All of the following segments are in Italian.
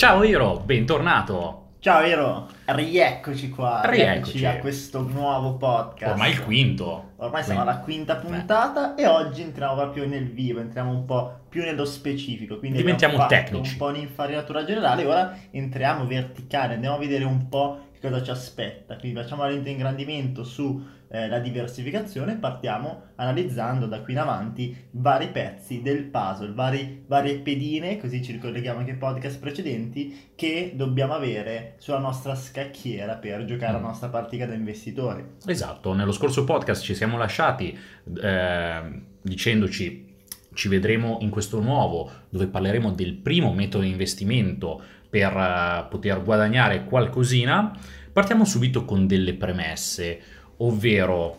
Ciao Iro, bentornato. Ciao Ero, rieccoci qua, Rieccoci. a questo nuovo podcast. Ormai il quinto. Ormai siamo alla quinta puntata e oggi entriamo proprio nel vivo, entriamo un po' più nello specifico, quindi Diventiamo tecnici. un po' un'infarinatura generale, ora entriamo verticale, andiamo a vedere un po' che cosa ci aspetta, quindi facciamo lente ingrandimento su eh, la diversificazione partiamo analizzando da qui in avanti vari pezzi del puzzle, vari, varie pedine, così ci ricolleghiamo anche ai podcast precedenti, che dobbiamo avere sulla nostra scacchiera per giocare la Mm. nostra partita da investitori. Esatto, nello scorso podcast ci siamo lasciati eh, dicendoci ci vedremo in questo nuovo dove parleremo del primo metodo di investimento per eh, poter guadagnare qualcosina. Partiamo subito con delle premesse, ovvero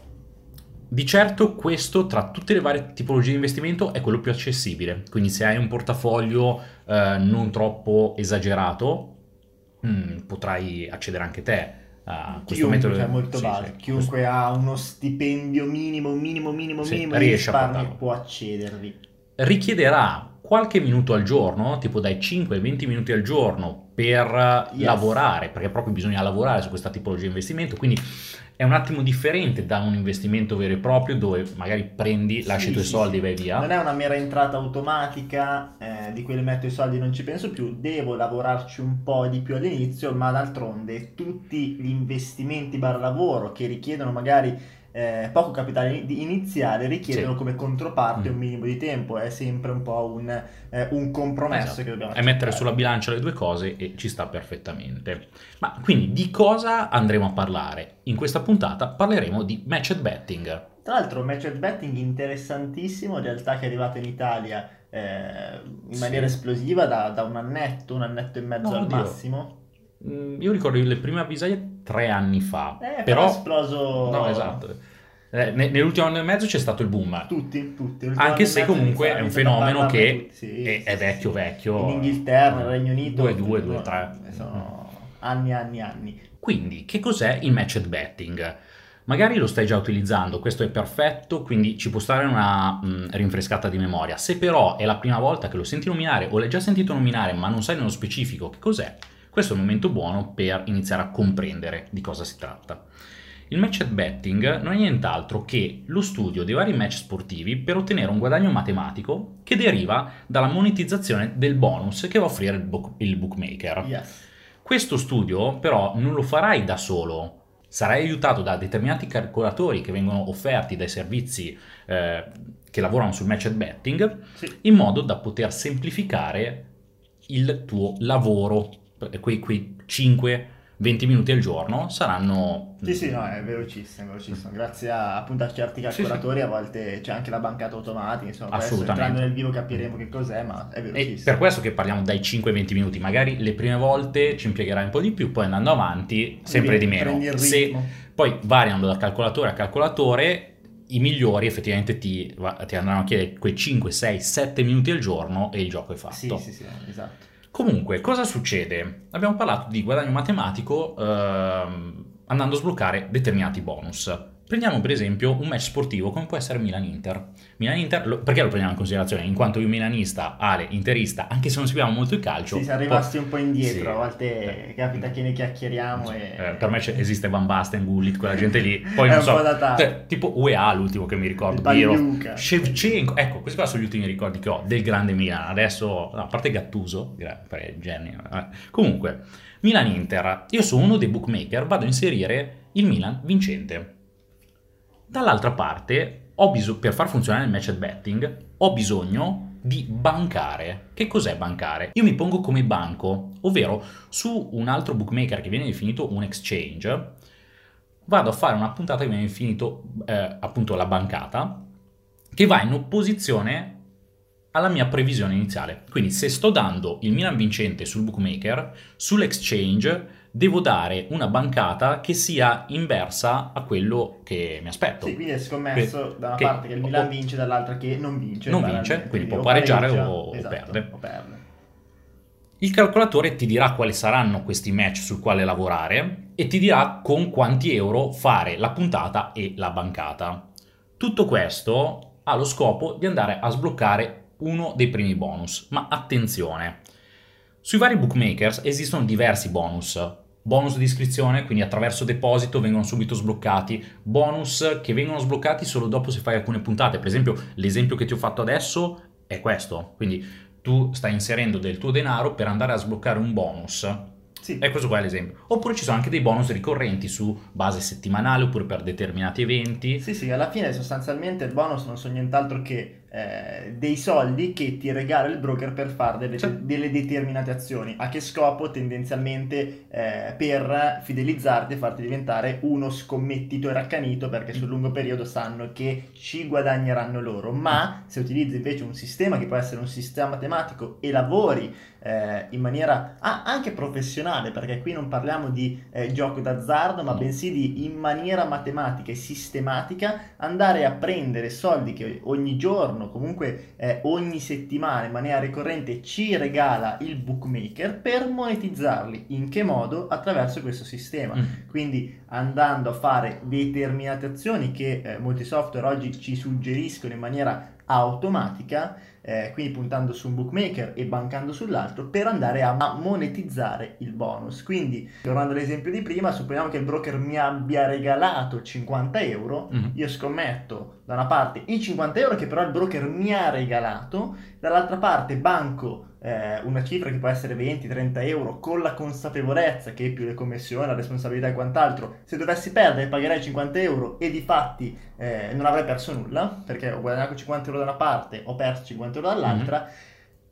di certo questo tra tutte le varie tipologie di investimento è quello più accessibile, quindi se hai un portafoglio eh, non troppo esagerato mm, potrai accedere anche te a questo chiunque, metodo. cioè molto sì, base, sì, chiunque ha uno stipendio minimo, minimo, minimo, Sì, minimo riesce a può accedervi. richiederà qualche minuto al giorno, tipo dai 5 ai 20 minuti al giorno per Yes. lavorare, perché proprio bisogna lavorare su questa tipologia di investimento, quindi è un attimo differente da un investimento vero e proprio dove magari prendi, lasci Sì, i tuoi sì, soldi sì. e vai via. Non è una mera entrata automatica eh, di quelle metto i soldi e non ci penso più, devo lavorarci un po' di più all'inizio, ma d'altronde tutti gli investimenti bar lavoro che richiedono magari eh, poco capitale in- iniziale richiedono Sì. come controparte Mm. un minimo di tempo, è sempre un po' un, eh, un compromesso Esatto. che dobbiamo È mettere accettare. sulla bilancia le due cose e ci sta perfettamente. Ma quindi di cosa andremo a parlare? In questa puntata parleremo di matched betting. Tra l'altro, match betting interessantissimo, in realtà che è arrivato in Italia eh, in Sì. maniera esplosiva da, da un annetto, un annetto e mezzo No, al oddio. massimo. Mm, Io ricordo le prime avvisaglie tre anni fa, Eh, però è esploso No, esatto. Eh, ne- nell'ultimo anno e mezzo c'è stato il boom, tutti, tutti. Anche se comunque è un fenomeno che sì, è, è vecchio sì. vecchio. In Inghilterra, nel Regno Unito. 2, 2, 2, 3. Sono anni, anni, anni. Quindi, che cos'è il matched betting? Magari lo stai già utilizzando, questo è perfetto, quindi ci può stare una mh, rinfrescata di memoria. Se però è la prima volta che lo senti nominare o l'hai già sentito nominare ma non sai nello specifico che cos'è, questo è un momento buono per iniziare a comprendere di cosa si tratta. Il matched betting non è nient'altro che lo studio dei vari match sportivi per ottenere un guadagno matematico che deriva dalla monetizzazione del bonus che va a offrire il, book- il bookmaker. Yes. Questo studio però non lo farai da solo, sarai aiutato da determinati calcolatori che vengono offerti dai servizi eh, che lavorano sul matched betting Sì. in modo da poter semplificare il tuo lavoro. Quei, quei 5-20 minuti al giorno saranno... Sì, sì, no, è velocissimo, è velocissimo. Grazie a, appunto a certi Sì, calcolatori a volte c'è anche la bancata automatica, insomma, entrando nel vivo capiremo che cos'è, ma è E velocissimo. per questo che parliamo dai 5-20 minuti, magari le prime volte ci impiegherai un po' di più, poi andando avanti sempre di meno. Se. Poi variando da calcolatore a calcolatore, i migliori effettivamente ti, ti andranno a chiedere quei 5, 6, 7 minuti al giorno e il gioco è fatto. Sì, sì, sì, esatto. Comunque, cosa succede? Abbiamo parlato di guadagno matematico ehm, andando a sbloccare determinati bonus. Prendiamo per esempio un match sportivo come può essere Milan-Inter. Milan-Inter, lo- perché lo prendiamo in considerazione? In quanto io milanista, Ale interista, anche se non seguiamo molto il calcio... Sì, siamo rimasti un po' indietro, Sì. a volte capita che ne chiacchieriamo e... Eh, per me esiste Van Basten, Gullit, quella gente lì. Poi È non so, po' cioè, tipo UEA l'ultimo che mi ricordo, Biro. Shevchenko, ecco, questi qua sono gli ultimi ricordi che ho del grande Milan. Adesso, no, a parte Gattuso, perché è genio. eh. Comunque, Milan-Inter, io sono uno dei bookmaker, vado a inserire il Milan vincente. Dall'altra parte, ho bisogno, per far funzionare il matched betting, ho bisogno di bancare. Che cos'è bancare? Io mi pongo come banco, ovvero su un altro bookmaker che viene definito un exchange, vado a fare una puntata che viene definito eh, appunto la bancata, che va in opposizione alla mia previsione iniziale. Quindi se sto dando il Milan vincente sul bookmaker, sull'exchange devo dare una bancata che sia inversa a quello che mi aspetto. Sì, quindi è scommesso Che- da una che- parte che il Milan o- vince, dall'altra che non vince. Non vince, quindi può o pareggiare pareggia, o- o esatto, perde. o perde. Il calcolatore ti dirà quali saranno questi match sul quale lavorare e ti dirà con quanti euro fare la puntata e la bancata. Tutto questo ha lo scopo di andare a sbloccare uno dei primi bonus, ma attenzione, Sui vari bookmakers esistono diversi bonus. Bonus di iscrizione, quindi attraverso deposito vengono subito sbloccati. Bonus che vengono sbloccati solo dopo se fai alcune puntate. Per esempio, l'esempio che ti ho fatto adesso è questo. Quindi tu stai inserendo del tuo denaro per andare a sbloccare un bonus Sì. e questo qua è l'esempio. Oppure ci sono anche dei bonus ricorrenti su base settimanale oppure per determinati eventi. Sì, sì, alla fine sostanzialmente il bonus non sono nient'altro che eh, dei soldi che ti regala il broker per fare delle, Sì. delle determinate azioni. A che scopo? Tendenzialmente eh, per fidelizzarti e farti diventare uno scommettitore accanito perché sul lungo periodo sanno che ci guadagneranno loro. Ma se utilizzi invece un sistema che può essere un sistema matematico e lavori eh, in maniera ah, anche professionale, perché qui non parliamo di eh, gioco d'azzardo, ma bensì di in maniera matematica e sistematica andare a prendere soldi che ogni giorno, comunque eh, ogni settimana in maniera ricorrente ci regala il bookmaker per monetizzarli. In che modo? Attraverso questo sistema. Mm. Quindi andando a fare determinate azioni che eh, molti software oggi ci suggeriscono in maniera automatica, eh, quindi puntando su un bookmaker e bancando sull'altro per andare a monetizzare il bonus. Quindi, tornando all'esempio di prima, supponiamo che il broker mi abbia regalato 50 euro, Mhm. io scommetto da una parte i 50 euro che però il broker mi ha regalato, dall'altra parte banco eh, una cifra che può essere 20-30 euro con la consapevolezza che più le commissioni, la responsabilità e quant'altro, se dovessi perdere pagherei 50 euro e di fatti eh, non avrei perso nulla perché ho guadagnato 50 euro da una parte, ho perso 50 euro dall'altra.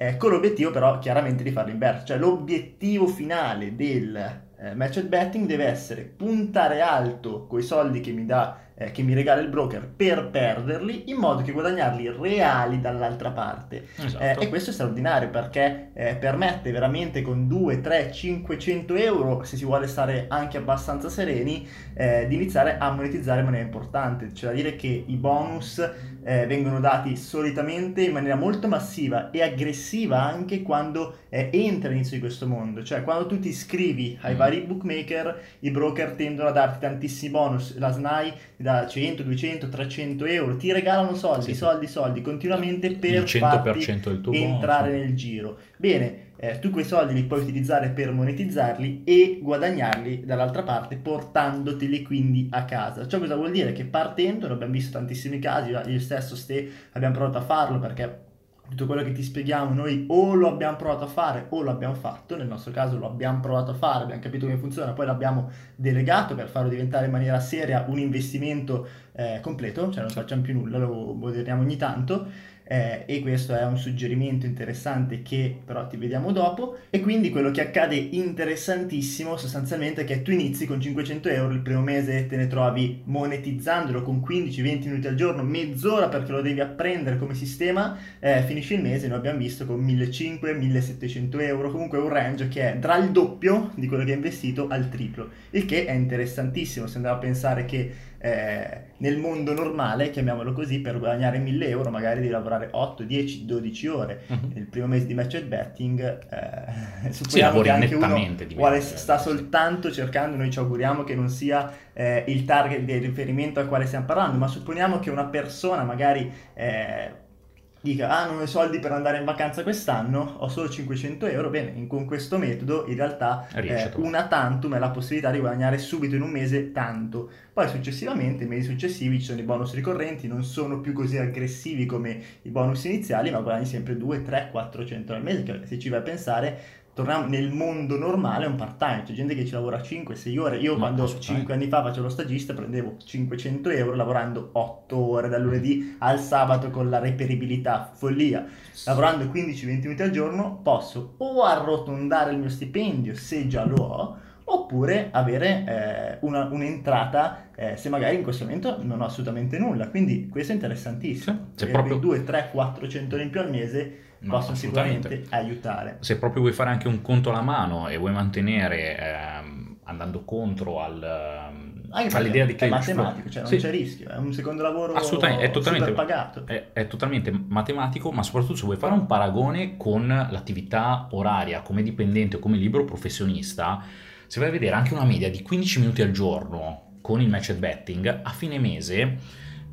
eh, con l'obiettivo però chiaramente di farlo inverso, cioè l'obiettivo finale del eh, match betting deve essere puntare alto coi soldi che mi dà, eh, che mi regala il broker per perderli in modo che guadagnarli reali dall'altra parte. Esatto. Eh, e questo è straordinario perché eh, permette veramente con 2, 3, 500 euro, se si vuole stare anche abbastanza sereni, eh, di iniziare a monetizzare in maniera importante. Cioè da dire che i bonus eh, vengono dati solitamente in maniera molto massiva e aggressiva anche quando eh, entri all'inizio di questo mondo. Cioè quando tu ti iscrivi ai Mm. vari bookmaker, i broker tendono a darti tantissimi bonus. La SNAI ti dà 100, 200, 300 euro, ti regalano soldi, Sì. soldi, soldi continuamente per il 100% farti del tuo entrare bonus. nel giro. Bene, eh, tu quei soldi li puoi utilizzare per monetizzarli e guadagnarli dall'altra parte portandoteli quindi a casa. Ciò cosa vuol dire? Che partendo, lo abbiamo visto tantissimi casi, io stesso ste abbiamo provato a farlo perché tutto quello che ti spieghiamo noi o lo abbiamo provato a fare o lo abbiamo fatto, nel nostro caso lo abbiamo provato a fare, abbiamo capito come funziona, poi l'abbiamo delegato per farlo diventare in maniera seria un investimento eh, completo, cioè non facciamo più nulla, lo moderiamo ogni tanto eh, e questo è un suggerimento interessante che però ti vediamo dopo. E quindi quello che accade interessantissimo sostanzialmente è che tu inizi con 500 euro il primo mese te ne trovi monetizzandolo con 15-20 minuti al giorno mezz'ora perché lo devi apprendere come sistema. Eh, finisci il mese noi abbiamo visto con 1500-1700 euro comunque un range che è tra il doppio di quello che hai investito al triplo il che è interessantissimo. Se andiamo a pensare che eh, nel mondo normale, chiamiamolo così, per guadagnare 1000 euro magari devi lavorare 8, 10, 12 ore. Mhm. Nel primo mese di match betting, eh, supponiamo che anche uno di meno. sta soltanto cercando, noi ci auguriamo che non sia eh, il target di riferimento al quale stiamo parlando, ma supponiamo che una persona magari eh, dica ah non ho i soldi per andare in vacanza quest'anno, ho solo 500 euro, bene, in- con questo metodo in realtà eh, una tantum è la possibilità di guadagnare subito in un mese tanto. Poi successivamente, nei mesi successivi, ci sono i bonus ricorrenti, non sono più così aggressivi come i bonus iniziali, ma guadagni sempre 2, 3, 400 al mese, che se ci vai a pensare, torniamo nel mondo normale è un part-time, c'è gente che ci lavora 5-6 ore. Io Ma quando assolutamente. 5 anni fa facevo lo stagista prendevo 500 euro lavorando 8 ore dal lunedì al sabato con la reperibilità, follia. Lavorando 15-20 minuti al giorno posso o arrotondare il mio stipendio se già lo ho, oppure avere eh, una- un'entrata eh, se magari in questo momento non ho assolutamente nulla. Quindi questo è interessantissimo. Sì, proprio- quei 2, 3, 400 euro in più al mese No, possono sicuramente aiutare. se proprio vuoi fare anche un conto alla mano e vuoi mantenere ehm, andando contro al, Anche all'idea di perché è matematico, cioè non Sì, c'è rischio, è un secondo lavoro Assolutamente, è totalmente- super pagato. è, è totalmente matematico, ma soprattutto se vuoi fare un paragone con l'attività oraria come dipendente o come libero professionista, se vai a vedere anche una media di 15 minuti al giorno con il match betting, a fine mese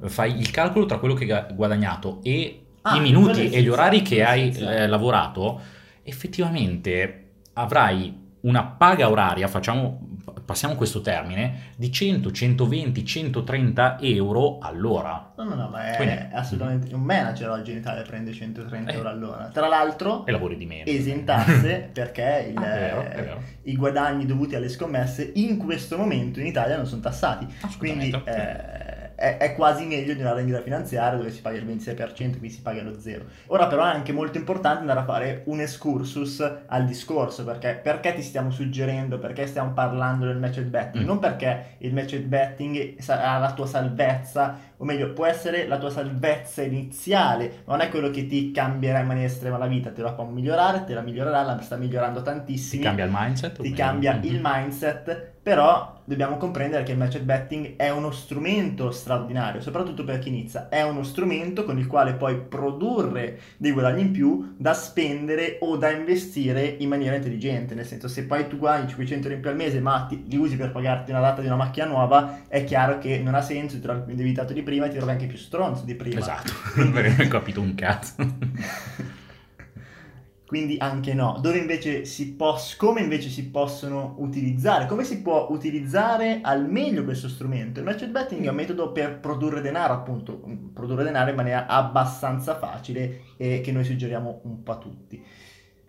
eh, fai il calcolo tra quello che hai guadagnato e Ah, i minuti e gli orari che hai eh, lavorato, effettivamente avrai una paga oraria, facciamo, passiamo questo termine, di 100, 120, 130 euro all'ora. No, no, no, ma è Quindi- assolutamente un manager oggi in Italia prende 130 Eh. euro all'ora. Tra l'altro E lavori di meno. esentasse perché il- Ah, è vero, è vero. i guadagni dovuti alle scommesse in questo momento in Italia non sono tassati. Quindi eh, è, è quasi meglio di una rendita finanziaria dove si paga il 26%, qui si paga lo zero. Ora però è anche molto importante andare a fare un excursus al discorso, perché, perché ti stiamo suggerendo, perché stiamo parlando del match betting? Mm. Non perché il match betting sarà la tua salvezza, o meglio, può essere la tua salvezza iniziale, ma non è quello che ti cambierà in maniera estrema la vita, te la può migliorare, te la migliorerà, la sta migliorando Ti tantissimo cambia il mindset? ti cambia Mhm. il mindset, però dobbiamo comprendere che il match betting è uno strumento straordinario, soprattutto per chi inizia, è uno strumento con il quale puoi produrre dei guadagni in più da spendere o da investire in maniera intelligente, nel senso se poi tu guadagni 500 euro in più al mese ma ti, li usi per pagarti una data di una macchina nuova, è chiaro che non ha senso, ti trovi più indebitato di prima e ti trovi anche più stronzo di prima. Esatto, perché non ho capito un cazzo. Quindi anche no. Dove invece si pos- come invece si possono utilizzare? Come si può utilizzare al meglio questo strumento? Il match betting è un metodo per produrre denaro, appunto, produrre denaro in maniera abbastanza facile e che noi suggeriamo un po' a tutti.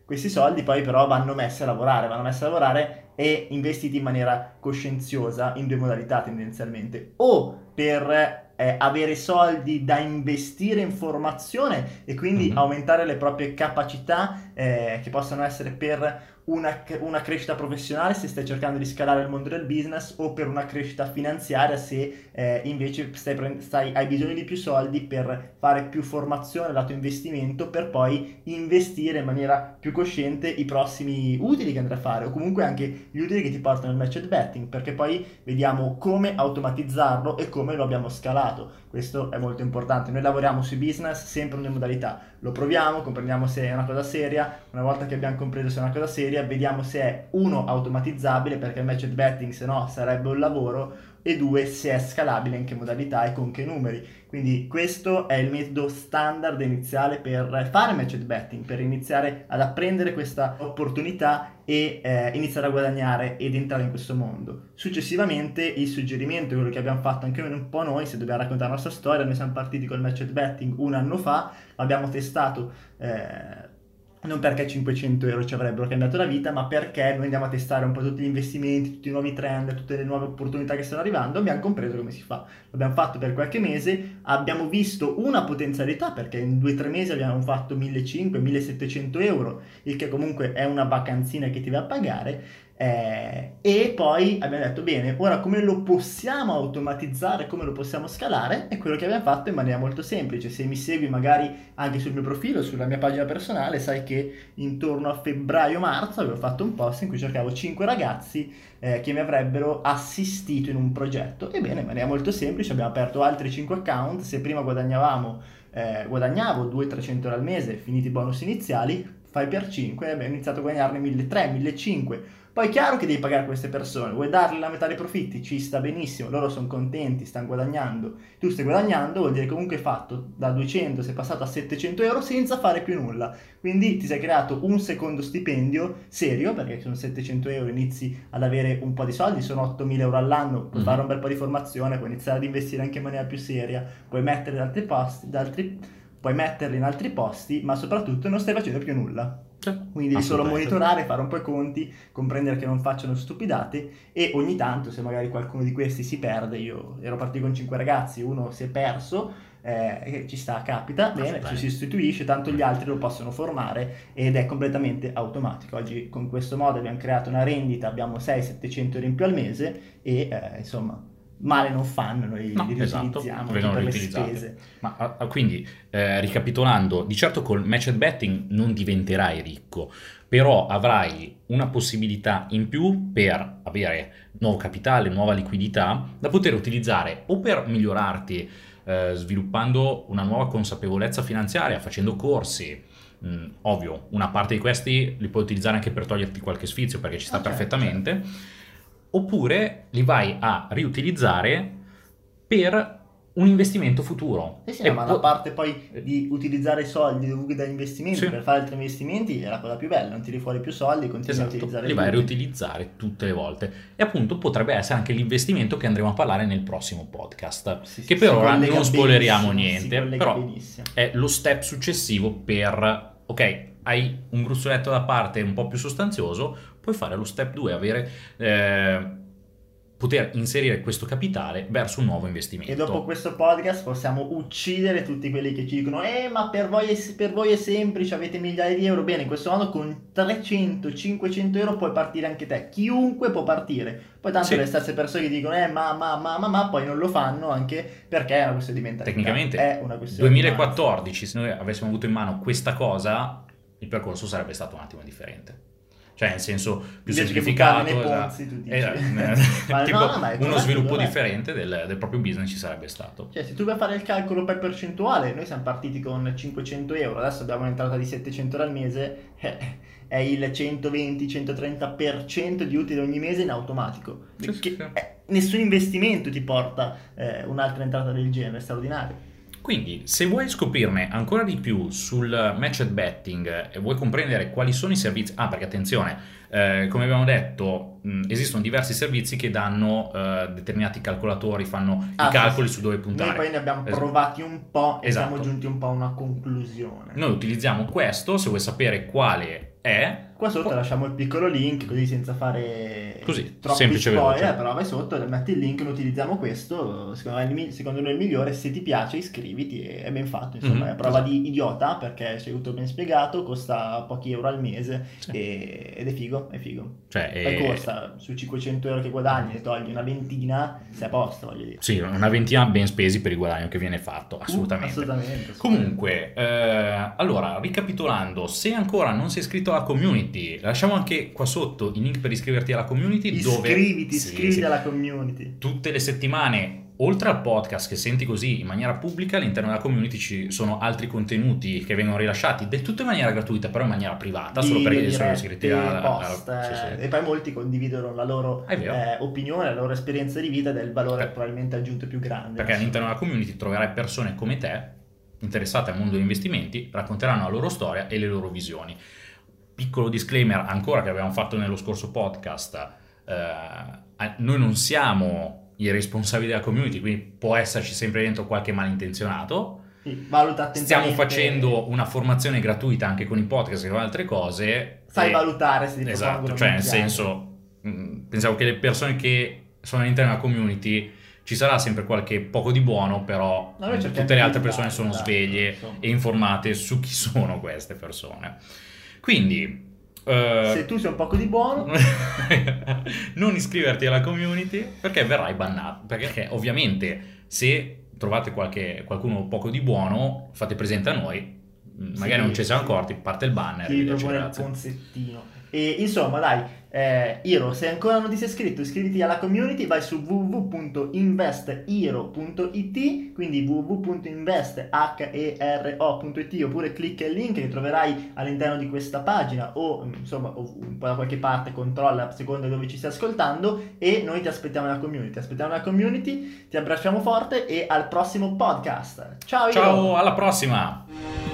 Questi soldi poi però vanno messi a lavorare, vanno messi a lavorare e investiti in maniera coscienziosa in due modalità tendenzialmente. O per eh, avere soldi da investire in formazione e quindi Mhm. aumentare le proprie capacità eh, che possono essere per una, una crescita professionale se stai cercando di scalare il mondo del business o per una crescita finanziaria se eh, invece stai stai- hai bisogno di più soldi per fare più formazione lato investimento per poi investire in maniera più cosciente i prossimi utili che andrai a fare o comunque anche gli utili che ti portano il match betting perché poi vediamo come automatizzarlo e come lo abbiamo scalato questo è molto importante. Noi lavoriamo sui business sempre due modalità. Lo proviamo comprendiamo se è una cosa seria. Una volta che abbiamo compreso se è una cosa seria vediamo se è uno automatizzabile perché il match betting se no sarebbe un lavoro e due se è scalabile in che modalità e con che numeri. Quindi questo è il metodo standard iniziale per fare match betting per iniziare ad apprendere questa opportunità e eh, iniziare a guadagnare ed entrare in questo mondo. Successivamente il suggerimento quello che abbiamo fatto anche un po' noi se dobbiamo raccontare la nostra storia noi siamo partiti col match betting un anno fa l'abbiamo testato eh, non perché 500 euro ci avrebbero cambiato la vita, ma perché noi andiamo a testare un po' tutti gli investimenti, tutti i nuovi trend, tutte le nuove opportunità che stanno arrivando, abbiamo compreso come si fa. L'abbiamo fatto per qualche mese, abbiamo visto una potenzialità, perché in 2-3 mesi abbiamo fatto 1500-1700 euro, il che comunque è una vacanzina che ti va a pagare, eh, e poi abbiamo detto bene, ora come lo possiamo automatizzare, come lo possiamo scalare? È quello che abbiamo fatto in maniera molto semplice. Se mi segui magari anche sul mio profilo, sulla mia pagina personale, sai che intorno a febbraio-marzo avevo fatto un post in cui cercavo 5 ragazzi eh, che mi avrebbero assistito in un progetto. Ebbene, in maniera molto semplice abbiamo aperto altri 5 account. Se prima guadagnavamo, eh, guadagnavo 200-300 euro al mese, finiti i bonus iniziali, fai per 5 e abbiamo iniziato a guadagnarne 1300, 1500. Poi è chiaro che devi pagare queste persone, vuoi dargli la metà dei profitti, ci sta benissimo, loro sono contenti, stanno guadagnando, tu stai guadagnando, vuol dire che comunque hai fatto da 200, sei passato a 700 euro senza fare più nulla. Quindi ti sei creato un secondo stipendio serio, perché sono 700 euro, inizi ad avere un po' di soldi, sono 8000 euro all'anno, puoi Mhm. fare un bel po' di formazione, puoi iniziare ad investire anche in maniera più seria, puoi metterli in altri posti, da altri- puoi metterli in altri posti, ma soprattutto non stai facendo più nulla. Quindi devi solo monitorare, fare un po' i conti, comprendere che non facciano stupidate e ogni tanto se magari qualcuno di questi si perde, io ero partito con 5 ragazzi, uno si è perso, eh, ci sta, capita, bene, ci si sostituisce, tanto gli altri lo possono formare ed è completamente automatico. Oggi con questo modo abbiamo creato una rendita, abbiamo 6-700 euro in più al mese e eh, insomma male non fanno, noi No, li esatto, riutilizziamo vengono per le spese. Ma quindi, eh, ricapitolando, di certo col match betting non diventerai ricco, però avrai una possibilità in più per avere nuovo capitale, nuova liquidità da poter utilizzare o per migliorarti eh, sviluppando una nuova consapevolezza finanziaria, facendo corsi. Mm, ovvio, una parte di questi li puoi utilizzare anche per toglierti qualche sfizio perché ci sta Ah, certo, perfettamente, oppure li vai a riutilizzare per un investimento futuro. Eh sì, E ma po- la parte poi di utilizzare i soldi dovuti dagli investimenti Sì. per fare altri investimenti è la cosa più bella, non tiri fuori più soldi, continui a Esatto, utilizzare li vai a riutilizzare tutte le volte. E appunto potrebbe essere anche l'investimento che andremo a parlare nel prossimo podcast. Sì, sì, che per si ora non spoileriamo niente, però benissimo. è lo step successivo per, ok, hai un gruzzoletto da parte un po' più sostanzioso, puoi fare lo step 2, avere, eh, poter inserire questo capitale verso un nuovo investimento. E dopo questo podcast possiamo uccidere tutti quelli che ci dicono Eh ma per voi, è, per voi è semplice, avete migliaia di euro Bene, in questo modo con 300-500 euro puoi partire anche te Chiunque può partire Poi tanto Sì. le stesse persone che dicono Eh ma ma ma ma ma Poi non lo fanno anche perché è una questione di mentalità Tecnicamente, È una questione di 2014, se noi avessimo avuto in mano questa cosa, il percorso sarebbe stato un attimo differente. Cioè, nel senso più Invece semplificato, nei esatto. Esatto. Tipo no, no, è uno sviluppo vabbè. differente del, del proprio business ci sarebbe stato. Cioè, se tu vai a fare il calcolo per percentuale, noi siamo partiti con 500 euro, adesso abbiamo un'entrata di 700 euro al mese, eh, è il 120-130% di utile ogni mese in automatico. Sì, Che- sì. eh, nessun investimento ti porta eh, un'altra entrata del genere, straordinario. Quindi, se vuoi scoprirne ancora di più sul matched betting e vuoi comprendere quali sono i servizi, ah, perché attenzione, eh, come abbiamo detto, mh, esistono diversi servizi che danno eh, determinati calcolatori, fanno Ah, i calcoli sì. su dove puntare. Noi poi ne abbiamo Esatto. provati un po' e Esatto. siamo giunti un po' a una conclusione. Noi utilizziamo questo, se vuoi sapere quale è, Qua sotto lasciamo il piccolo link così senza fare Così, troppi spoiler, però vai sotto metti il link, noi utilizziamo questo, secondo, me secondo noi è il migliore, se ti piace iscriviti, è ben fatto, insomma Mhm, è prova esatto. di idiota perché sei tutto ben spiegato, costa pochi euro al mese Sì. e- ed è figo, è figo. cioè, Poi è- costa su 500 euro che guadagni, ne togli una ventina, sei a posto, voglio dire. Sì, una ventina ben spesi per il guadagno che viene fatto, assolutamente. Uh, assolutamente. Comunque, eh, allora, ricapitolando, se ancora non sei iscritto alla community, lasciamo anche qua sotto il link per iscriverti alla community dove Iscriviti, Sì, iscriviti sì. alla community. tutte le settimane, oltre al podcast che senti così in maniera pubblica, all'interno della community ci sono altri contenuti che vengono rilasciati del tutto in maniera gratuita, però in maniera privata, solo perché sono dirette, iscritti alla, alla- post, sì, eh, sì. e poi molti condividono la loro eh, opinione, la loro esperienza di vita il valore Eh. probabilmente aggiunto più grande. Perché all'interno della community troverai persone come te, interessate al mondo degli investimenti, racconteranno la loro storia e le loro visioni. Piccolo disclaimer ancora che abbiamo fatto nello scorso podcast, eh, noi non siamo i responsabili della community, quindi può esserci sempre dentro qualche malintenzionato. Sì. Stiamo facendo una formazione gratuita anche con i podcast e con altre cose. Sai e- valutare se ti Esatto, cioè nel senso, mh, pensavo che le persone che sono all'interno della community ci sarà sempre qualche poco di buono, però No, tutte le altre persone sono esatto, sveglie insomma. e informate su chi sono queste persone. Quindi, eh, Se tu sei un poco di buono, non iscriverti alla community perché verrai bannato. Perché ovviamente se trovate qualche, qualcuno poco di buono, fate presente a noi. mh, Magari Sì, non ci siamo sì. accorti, parte il banner. ti propone il grazie. ponzettino. E insomma, dai, eh, Iro, se ancora non ti sei iscritto, iscriviti alla community, vai su www.investiero.it, quindi www.investero.it oppure clicca il link che troverai all'interno di questa pagina o insomma o un po' da qualche parte controlla a seconda dove ci stai ascoltando e noi ti aspettiamo nella community. Ti aspettiamo nella community, ti abbracciamo forte e al prossimo podcast. Ciao Iro! Ciao, alla prossima!